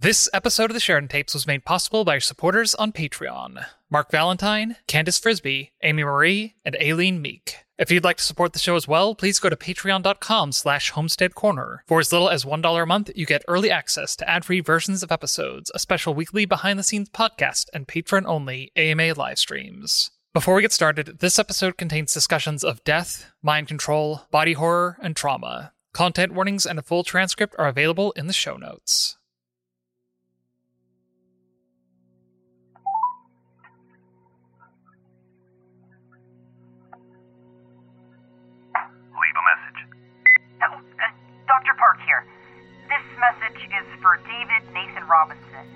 This episode of the Sheridan Tapes was made possible by supporters on Patreon Mark Valentine, Candice Frisby, Amy Marie, and Aileen Meek. If you'd like to support the show as well, please go to patreon.com slash homestead corner. For as little as $1 a month, you get early access to ad-free versions of episodes, a special weekly behind-the-scenes podcast, and patron-only AMA live streams. Before we get started, this episode contains discussions of death, mind control, body horror, and trauma. Content warnings and a full transcript are available in the show notes. For David Nathan Robinson.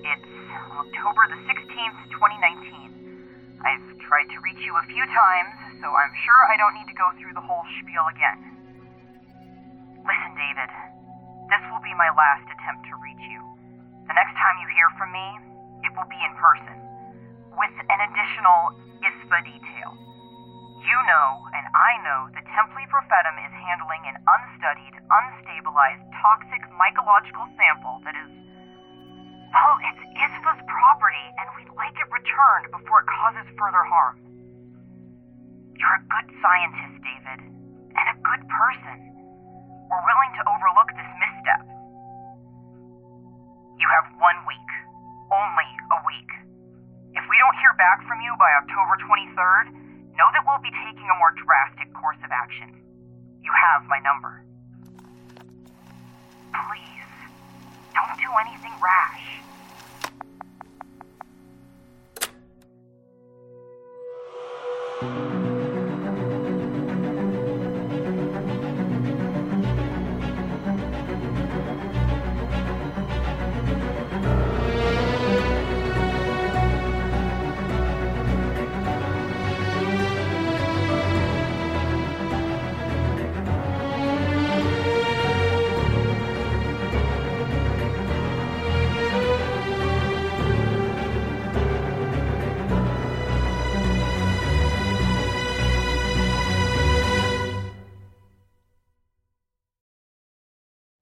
It's October the 16th, 2019. I've tried to reach you a few times, so I'm sure I don't need to go through the whole spiel again. Listen, David. This will be my last attempt to reach you. The next time you hear from me, it will be in person, with an additional ISFA detail. You know, and I know, that Templi Prophetum is handling an unstudied, unstabilized, toxic mycological sample that is. Well, it's ISFA's property, and we'd like it returned before it causes further harm. You're a good scientist, David, and a good person. We're willing to overlook this misstep. You have one week. Only a week. If we don't hear back from you by October 23rd, we'll be taking a more drastic course of action. You have my number. Please, don't do anything rash.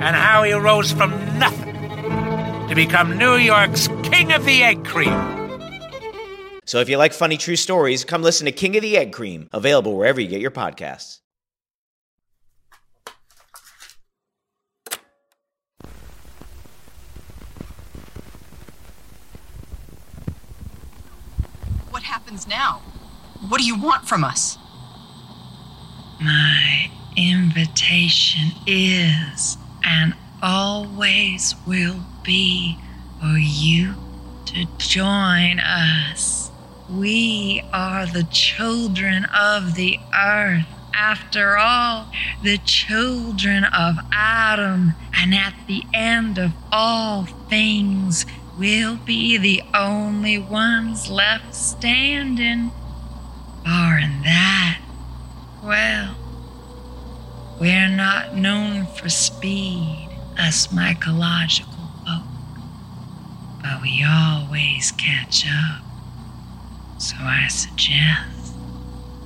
and how he rose from nothing to become New York's King of the Egg Cream. So if you like funny true stories, come listen to King of the Egg Cream, available wherever you get your podcasts. What happens now? What do you want from us? My invitation is and always will be for you to join us. We are the children of the earth. After all, the children of Adam, and at the end of all things, we'll be the only ones left standing. Barring that, well, we're not known for speed, us mycological folk. But we always catch up. So I suggest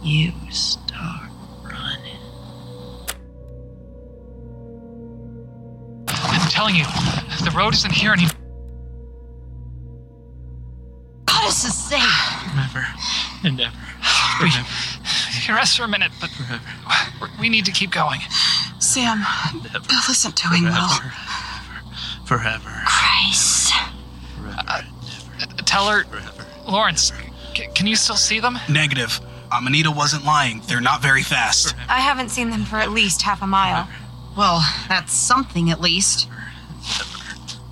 you start running. I'm telling you, the road isn't here anymore. This is safe. Forever and ever. We, Forever. you rest for a minute, but we need to keep going. Sam, Bill isn't doing well. Forever. Christ. Uh, tell her, Lawrence, c- can you still see them? Negative. Amanita wasn't lying. They're not very fast. I haven't seen them for at least half a mile. Well, that's something at least.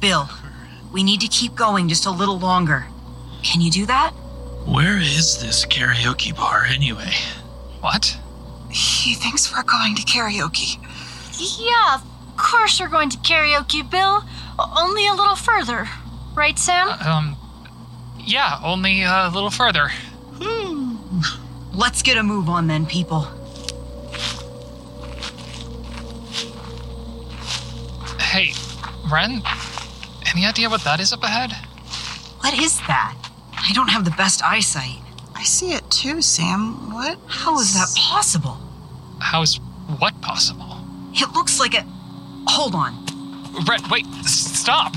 Bill, we need to keep going just a little longer. Can you do that? Where is this karaoke bar anyway? What? He thinks we're going to karaoke. Yeah, of course we're going to karaoke, Bill. Only a little further. Right, Sam? Um, yeah, only a little further. Let's get a move on then, people. Hey, Ren, any idea what that is up ahead? What is that? I don't have the best eyesight. I see it too, Sam. What? How is that possible? How is what possible? It looks like a. Hold on. Ren, wait, s- stop!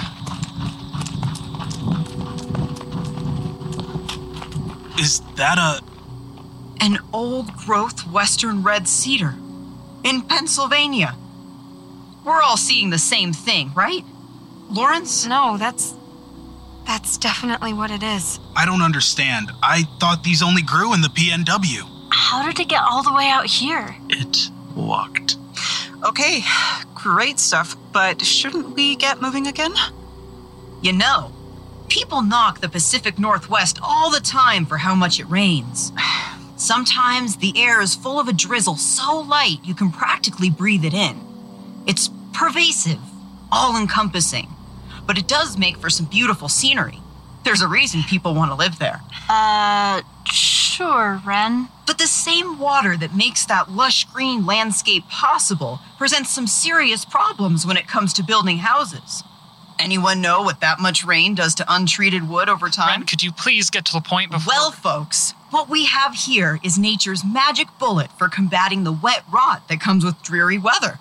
Is that a. An old growth western red cedar in Pennsylvania. We're all seeing the same thing, right? Lawrence? No, that's. That's definitely what it is. I don't understand. I thought these only grew in the PNW. How did it get all the way out here? It walked. Okay, great stuff, but shouldn't we get moving again? You know, people knock the Pacific Northwest all the time for how much it rains. Sometimes the air is full of a drizzle so light you can practically breathe it in. It's pervasive, all encompassing, but it does make for some beautiful scenery. There's a reason people want to live there. Uh, sure, Ren. But the same water that makes that lush green landscape possible presents some serious problems when it comes to building houses. Anyone know what that much rain does to untreated wood over time? Ren, could you please get to the point before. Well, folks, what we have here is nature's magic bullet for combating the wet rot that comes with dreary weather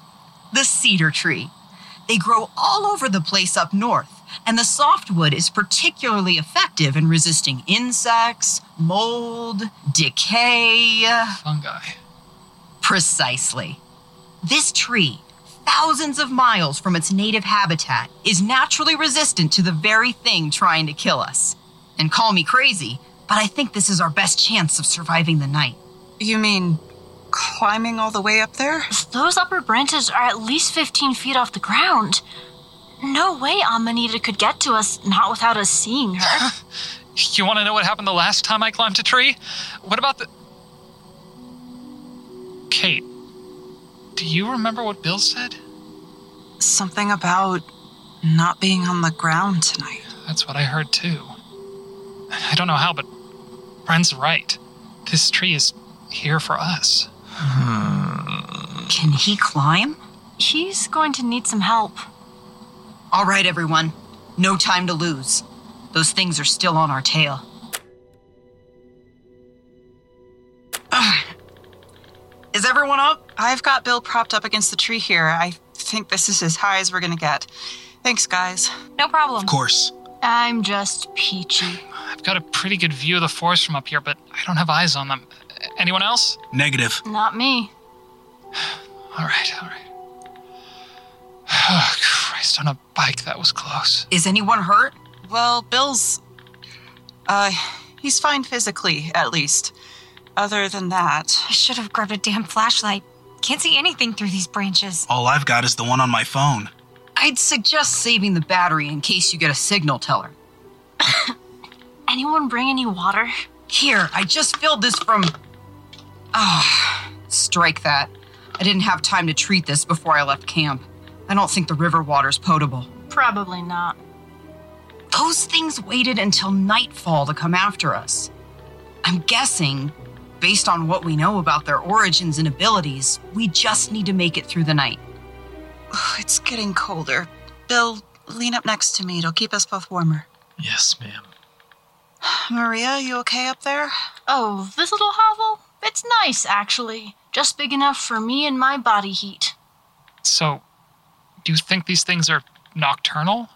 the cedar tree. They grow all over the place up north, and the softwood is particularly effective in resisting insects, mold, decay. Fungi. Precisely. This tree, thousands of miles from its native habitat, is naturally resistant to the very thing trying to kill us. And call me crazy, but I think this is our best chance of surviving the night. You mean climbing all the way up there? Those upper branches are at least 15 feet off the ground. No way Amanita could get to us not without us seeing her. You want to know what happened the last time I climbed a tree? What about the. Kate, do you remember what Bill said? Something about not being on the ground tonight. That's what I heard too. I don't know how, but Ren's right. This tree is here for us. Hmm. Can he climb? He's going to need some help. All right, everyone. No time to lose. Those things are still on our tail. Is everyone up? I've got Bill propped up against the tree here. I think this is as high as we're gonna get. Thanks, guys. No problem. Of course. I'm just peachy. I've got a pretty good view of the forest from up here, but I don't have eyes on them. Anyone else? Negative. Not me. All right, all right. Oh, Christ, on a bike, that was close. Is anyone hurt? Well, Bill's. Uh, he's fine physically, at least. Other than that. I should have grabbed a damn flashlight. Can't see anything through these branches. All I've got is the one on my phone. I'd suggest saving the battery in case you get a signal teller. Anyone bring any water? Here, I just filled this from. Ah, strike that. I didn't have time to treat this before I left camp. I don't think the river water's potable. Probably not. Those things waited until nightfall to come after us. I'm guessing, based on what we know about their origins and abilities, we just need to make it through the night. It's getting colder. Bill, lean up next to me. It'll keep us both warmer. Yes, ma'am. Maria, you okay up there? Oh, this little hovel? It's nice, actually. Just big enough for me and my body heat. So, do you think these things are nocturnal?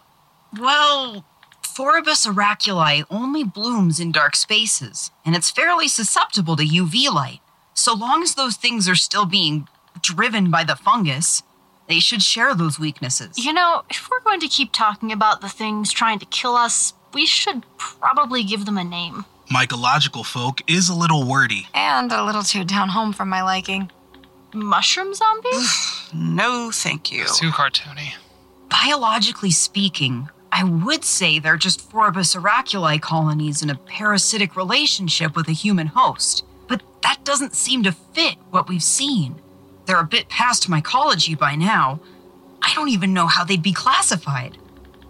Well, Foribus oraculi only blooms in dark spaces, and it's fairly susceptible to UV light. So long as those things are still being driven by the fungus, they should share those weaknesses. You know, if we're going to keep talking about the things trying to kill us, we should probably give them a name. Mycological folk is a little wordy. And a little too down home for my liking. Mushroom zombies? no, thank you. Too cartoony. Biologically speaking, I would say they're just Foribus oraculi colonies in a parasitic relationship with a human host. But that doesn't seem to fit what we've seen. They're a bit past mycology by now. I don't even know how they'd be classified.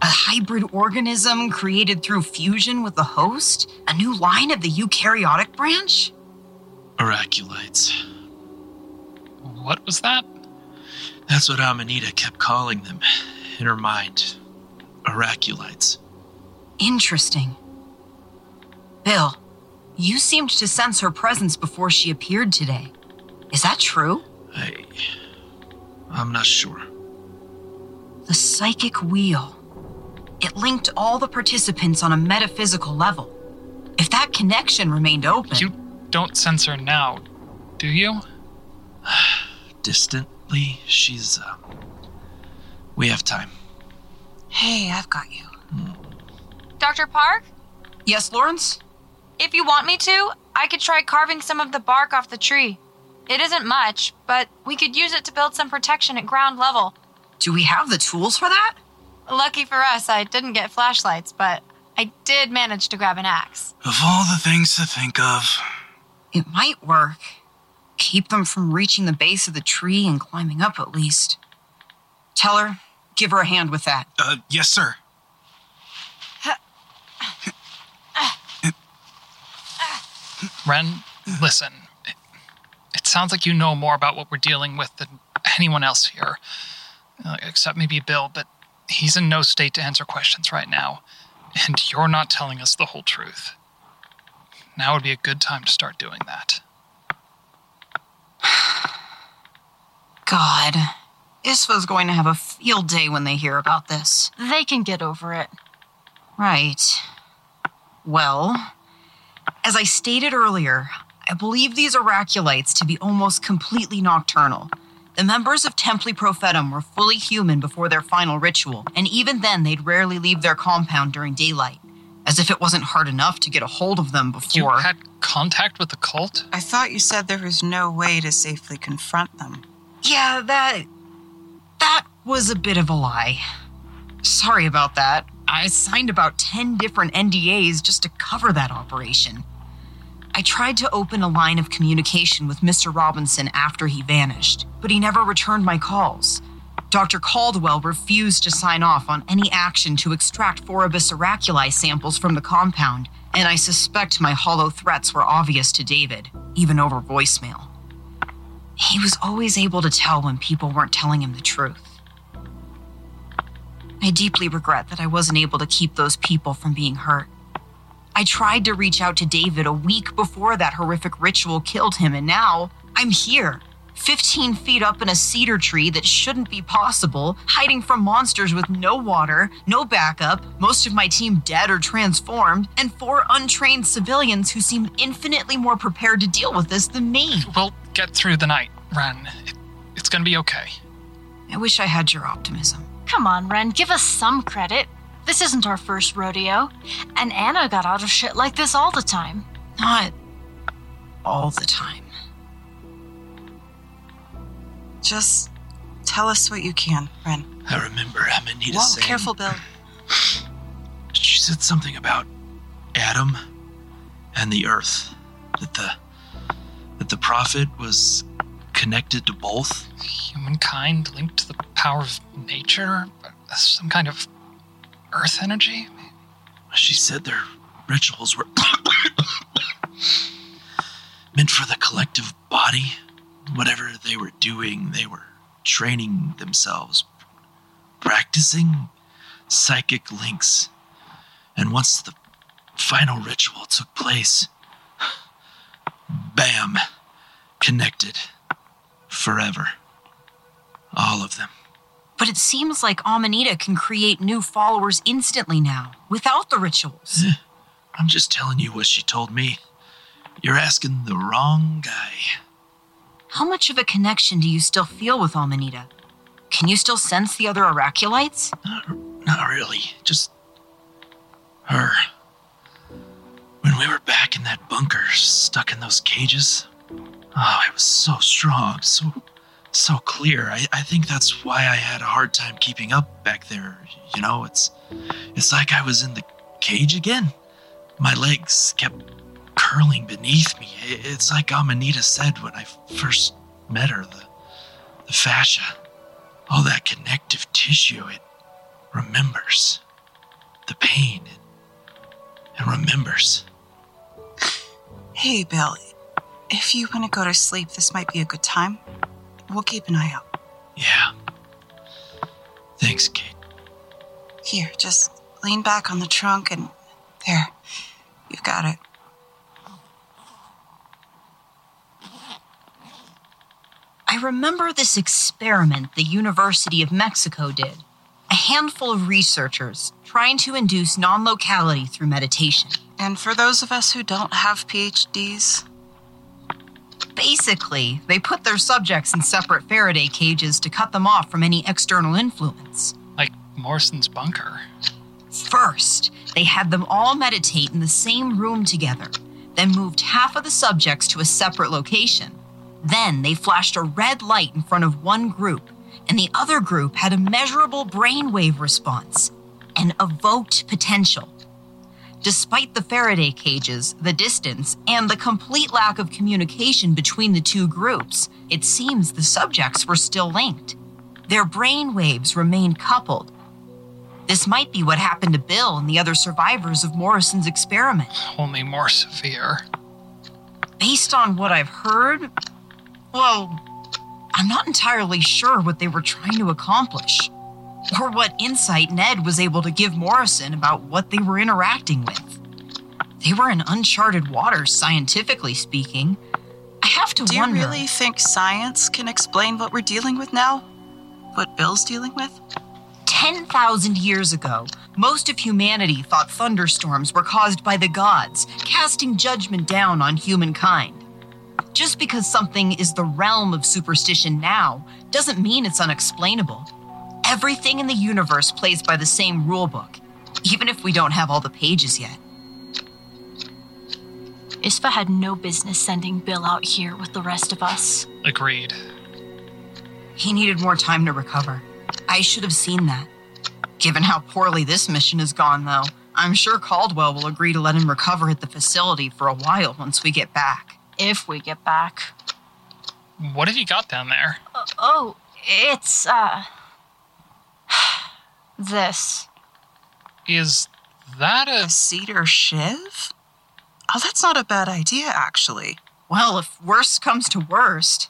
A hybrid organism created through fusion with the host? A new line of the eukaryotic branch? Oraculites. What was that? That's what Amanita kept calling them in her mind. Oraculites. Interesting. Bill, you seemed to sense her presence before she appeared today. Is that true? I. I'm not sure. The psychic wheel. It linked all the participants on a metaphysical level. If that connection remained open. You don't sense her now, do you? Distantly, she's. Uh, we have time. Hey, I've got you. Dr. Park? Yes, Lawrence? If you want me to, I could try carving some of the bark off the tree. It isn't much, but we could use it to build some protection at ground level. Do we have the tools for that? Lucky for us, I didn't get flashlights, but I did manage to grab an axe. Of all the things to think of, it might work. Keep them from reaching the base of the tree and climbing up at least. Teller, give her a hand with that. Uh, yes, sir. Ren, listen. It, it, sounds like you know more about what we're dealing with than anyone else here, uh, except maybe Bill, but he's in no state to answer questions right now, and you're not telling us the whole truth. Now would be a good time to start doing that. God, ISFA's going to have a field day when they hear about this. They can get over it. Right. Well, as I stated earlier, I believe these oraculites to be almost completely nocturnal. The members of Templi Prophetum were fully human before their final ritual, and even then they'd rarely leave their compound during daylight. As if it wasn't hard enough to get a hold of them before. You had contact with the cult? I thought you said there was no way to safely confront them. Yeah, that. That was a bit of a lie. Sorry about that. I signed about 10 different NDAs just to cover that operation. I tried to open a line of communication with Mr. Robinson after he vanished, but he never returned my calls. Dr. Caldwell refused to sign off on any action to extract Foribus oraculi samples from the compound, and I suspect my hollow threats were obvious to David, even over voicemail. He was always able to tell when people weren't telling him the truth. I deeply regret that I wasn't able to keep those people from being hurt. I tried to reach out to David a week before that horrific ritual killed him, and now I'm here, 15 feet up in a cedar tree that shouldn't be possible, hiding from monsters with no water, no backup, most of my team dead or transformed, and four untrained civilians who seem infinitely more prepared to deal with this than me. We'll get through the night, Ren. It, it's gonna be okay. I wish I had your optimism. Come on, Ren, give us some credit. This isn't our first rodeo, and Anna got out of shit like this all the time. Not all the time. Just tell us what you can, Ren. I remember Amanita Whoa, saying. careful, Bill. She said something about Adam and the Earth. That the that the prophet was connected to both. Humankind linked to the power of nature, some kind of Earth energy. She said their rituals were meant for the collective body. Whatever they were doing, they were training themselves, practicing psychic links. And once the final ritual took place, bam, connected forever. All of them. But it seems like Amanita can create new followers instantly now, without the rituals. I'm just telling you what she told me. You're asking the wrong guy. How much of a connection do you still feel with Amanita? Can you still sense the other Oraculites? Not really. Just her. When we were back in that bunker, stuck in those cages, oh, it was so strong, so so clear. I, I think that's why I had a hard time keeping up back there. You know, it's it's like I was in the cage again. My legs kept curling beneath me. It- It's like Amanita said when I first met her, the, the fascia, all that connective tissue, it remembers the pain. It remembers. Hey, Bill. If you want to go to sleep, this might be a good time. We'll keep an eye out. Yeah. Thanks, Kate. Here, just lean back on the trunk and there. You've got it. I remember this experiment the University of Mexico did. A handful of researchers trying to induce non locality through meditation. And for those of us who don't have PhDs, Basically, they put their subjects in separate Faraday cages to cut them off from any external influence. Like Morrison's bunker. First, they had them all meditate in the same room together, then moved half of the subjects to a separate location. Then they flashed a red light in front of one group, and the other group had a measurable brainwave response, an evoked potential. Despite the Faraday cages, the distance, and the complete lack of communication between the two groups, it seems the subjects were still linked. Their brain waves remained coupled. This might be what happened to Bill and the other survivors of Morrison's experiment. Only more severe. Based on what I've heard, well, I'm not entirely sure what they were trying to accomplish, or what insight Ned was able to give Morrison about what they were interacting with. They were in uncharted waters, scientifically speaking. I have to do wonder. Do you really think science can explain what we're dealing with now? What Bill's dealing with? 10,000 years ago, most of humanity thought thunderstorms were caused by the gods, casting judgment down on humankind. Just because something is the realm of superstition now doesn't mean it's unexplainable. Everything in the universe plays by the same rulebook, even if we don't have all the pages yet. Isfa had no business sending Bill out here with the rest of us. Agreed. He needed more time to recover. I should have seen that. Given how poorly this mission has gone, though, I'm sure Caldwell will agree to let him recover at the facility for a while once we get back. If we get back. What have you got down there? Uh, oh, it's, uh. this. Is that a cedar shiv? Oh, that's not a bad idea, actually. Well, if worst comes to worst.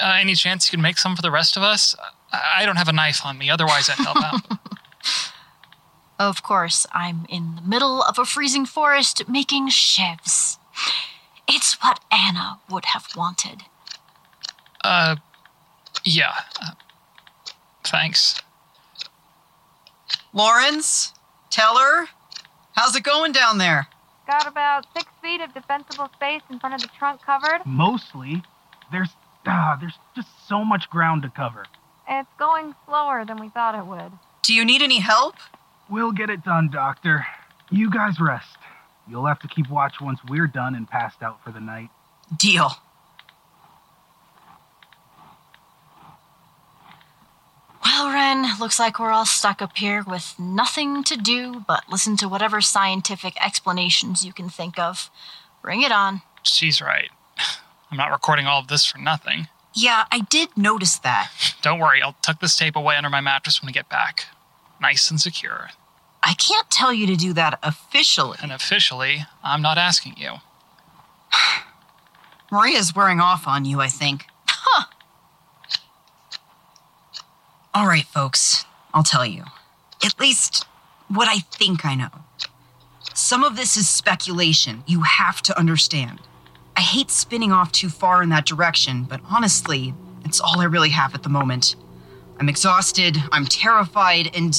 Uh, any chance you can make some for the rest of us? I I don't have a knife on me, otherwise I'd help out. Of course, I'm in the middle of a freezing forest making shivs. It's what Anna would have wanted. Uh, yeah. Uh, thanks. Lawrence? Teller? How's it going down there? Got about six feet of defensible space in front of the trunk covered. Mostly, there's ah, there's just so much ground to cover. It's going slower than we thought it would. Do you need any help? We'll get it done, Doctor. You guys rest. You'll have to keep watch once we're done and passed out for the night. Deal. Well, Ren, looks like we're all stuck up here with nothing to do but listen to whatever scientific explanations you can think of. Bring it on. She's right. I'm not recording all of this for nothing. Yeah, I did notice that. Don't worry, I'll tuck this tape away under my mattress when we get back. Nice and secure. I can't tell you to do that officially. And officially, I'm not asking you. Maria's wearing off on you, I think. Huh. All right, folks, I'll tell you. At least what I think I know. Some of this is speculation, you have to understand. I hate spinning off too far in that direction, but honestly, it's all I really have at the moment. I'm exhausted, I'm terrified, and.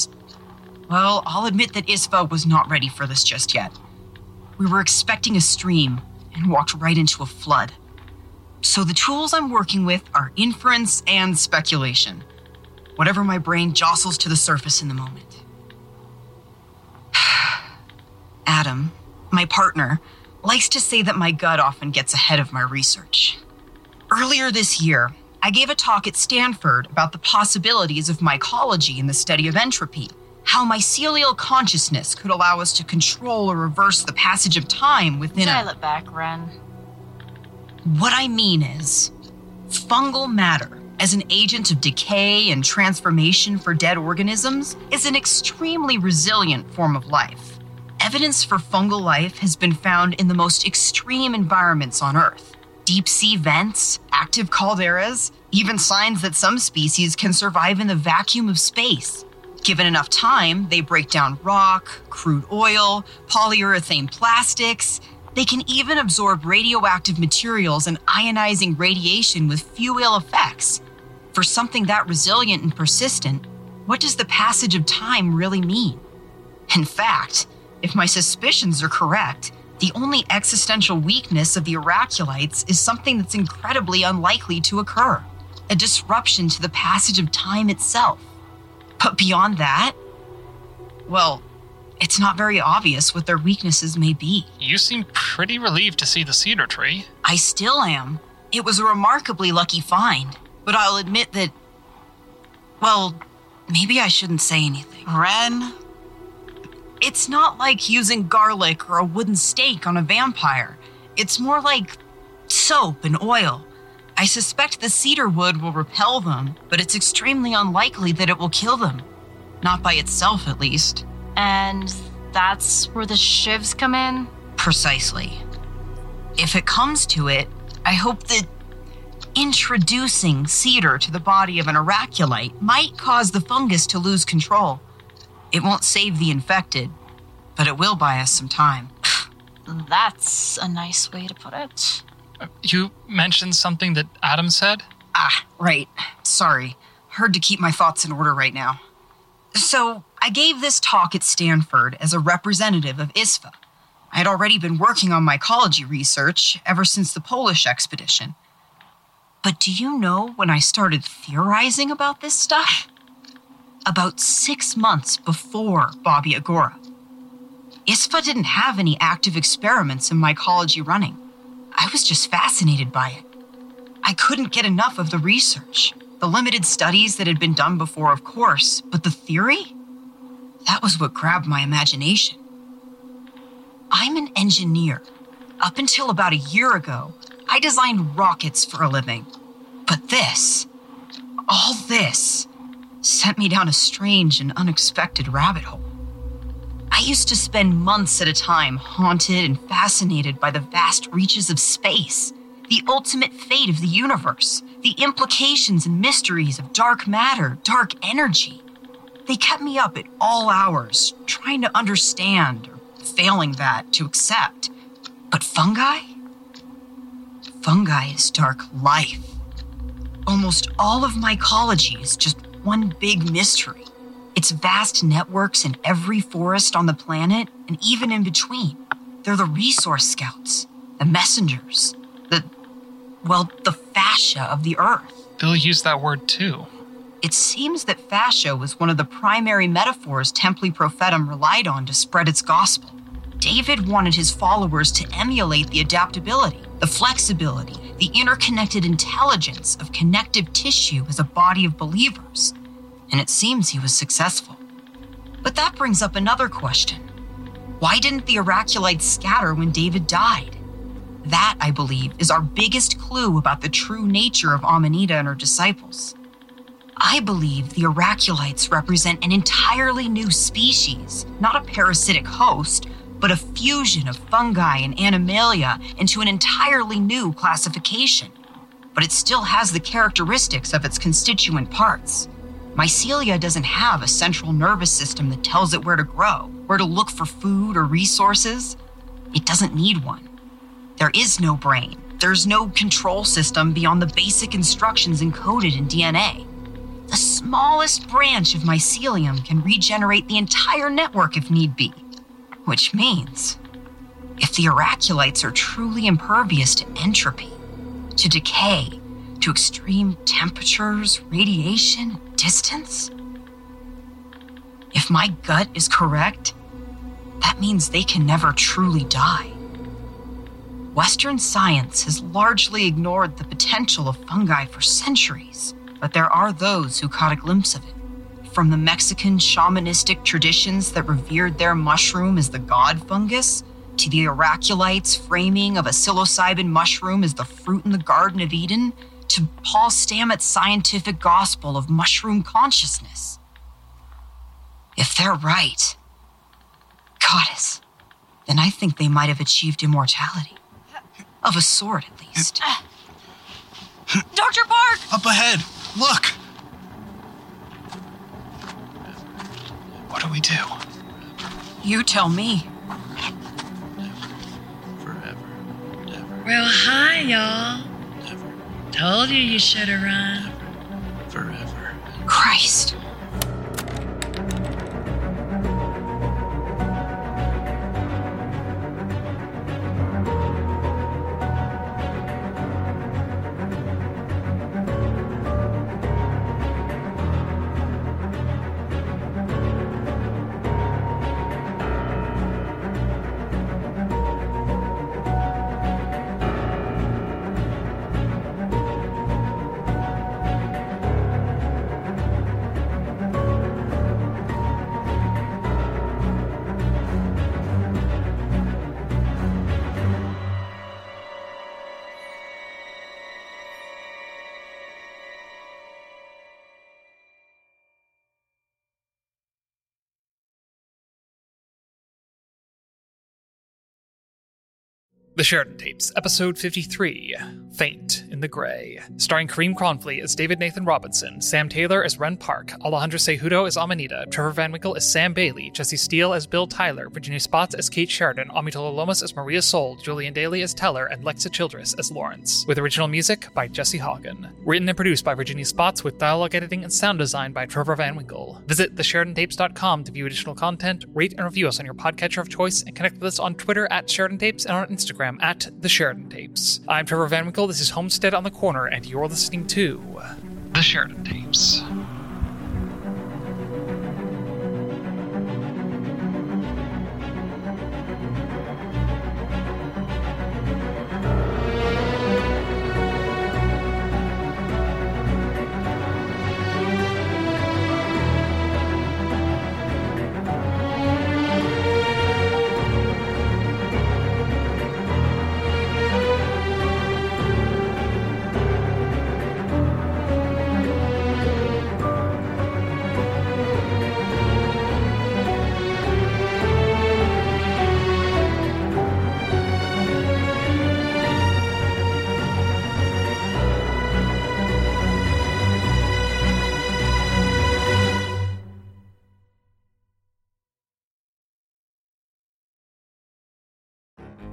Well, I'll admit that Isfa was not ready for this just yet. We were expecting a stream and walked right into a flood. So the tools I'm working with are inference and speculation. Whatever my brain jostles to the surface in the moment. Adam, my partner, likes to say that my gut often gets ahead of my research. Earlier this year, I gave a talk at Stanford about the possibilities of mycology in the study of entropy, how mycelial consciousness could allow us to control or reverse the passage of time within Dial a. it back, Ren. What I mean is, fungal matter as an agent of decay and transformation for dead organisms is an extremely resilient form of life. Evidence for fungal life has been found in the most extreme environments on Earth deep sea vents, active calderas, even signs that some species can survive in the vacuum of space. Given enough time, they break down rock, crude oil, polyurethane plastics. They can even absorb radioactive materials and ionizing radiation with few ill effects. For something that resilient and persistent, what does the passage of time really mean? In fact, if my suspicions are correct, the only existential weakness of the Oraculites is something that's incredibly unlikely to occur a disruption to the passage of time itself. But beyond that, well, it's not very obvious what their weaknesses may be. You seem pretty relieved to see the cedar tree. I still am. It was a remarkably lucky find, but I'll admit that. Well, maybe I shouldn't say anything. Ren? It's not like using garlic or a wooden stake on a vampire. It's more like soap and oil. I suspect the cedar wood will repel them, but it's extremely unlikely that it will kill them. Not by itself, at least. And that's where the shivs come in? Precisely. If it comes to it, I hope that introducing cedar to the body of an oraculite might cause the fungus to lose control. It won't save the infected, but it will buy us some time. That's a nice way to put it. You mentioned something that Adam said? Ah, right. Sorry. Hard to keep my thoughts in order right now. So, I gave this talk at Stanford as a representative of ISFA. I had already been working on mycology research ever since the Polish expedition. But do you know when I started theorizing about this stuff? About six months before Bobby Agora. ISFA didn't have any active experiments in mycology running. I was just fascinated by it. I couldn't get enough of the research. The limited studies that had been done before, of course, but the theory? That was what grabbed my imagination. I'm an engineer. Up until about a year ago, I designed rockets for a living. But this, all this, sent me down a strange and unexpected rabbit hole. I used to spend months at a time haunted and fascinated by the vast reaches of space, the ultimate fate of the universe, the implications and mysteries of dark matter, dark energy. They kept me up at all hours, trying to understand, or failing that, to accept. But fungi? Fungi is dark life. Almost all of mycology is just one big mystery. Its vast networks in every forest on the planet and even in between. They're the resource scouts, the messengers, the, well, the fascia of the earth. Bill used that word too. It seems that fascia was one of the primary metaphors Templi Prophetum relied on to spread its gospel. David wanted his followers to emulate the adaptability, the flexibility, the interconnected intelligence of connective tissue as a body of believers and it seems he was successful. But that brings up another question. Why didn't the Oraculites scatter when David died? That, I believe, is our biggest clue about the true nature of Amanita and her disciples. I believe the Oraculites represent an entirely new species, not a parasitic host, but a fusion of fungi and animalia into an entirely new classification. But it still has the characteristics of its constituent parts. Mycelia doesn't have a central nervous system that tells it where to grow, where to look for food or resources. It doesn't need one. There is no brain. There's no control system beyond the basic instructions encoded in DNA. The smallest branch of mycelium can regenerate the entire network if need be. Which means, if the Oraculites are truly impervious to entropy, to decay, to extreme temperatures, radiation, distance, if my gut is correct, that means they can never truly die. Western science has largely ignored the potential of fungi for centuries, but there are those who caught a glimpse of it. From the Mexican shamanistic traditions that revered their mushroom as the god fungus, to the Oraculites' framing of a psilocybin mushroom as the fruit in the Garden of Eden, to Paul Stamets' scientific gospel of mushroom consciousness. If they're right, goddess, then I think they might have achieved immortality. Of a sort, at least. Uh, Dr. Park! Up ahead! Look! What do we do? You tell me. Well, hi, y'all. Told you you should have run. Forever. Christ. The Sheridan Tapes, Episode 53 Faint in the Gray. Starring Karim Kronfli as David Nathan Robinson, Sam Taylor as Ren Park, Alejandra Cejudo as Amanita, Trevor Van Winkle as Sam Bailey, Jesse Steele as Bill Tyler, Virginia Spotts as Kate Sheridan, Amitola Lomas as Maria Sol, Julian Dailey as Teller, and Lexa Childress as Lawrence. With original music by Jesse Haugen. Written and produced by Virginia Spotts with dialogue editing and sound design by Trevor Van Winkle. Visit thesheridantapes.com to view additional content, rate and review us on your podcatcher of choice, and connect with us on Twitter at Sheridan Tapes and on Instagram at The Sheridan Tapes. I'm Trevor Van Winkle, this is Homestead on the Corner, and you're listening to The Sheridan Tapes.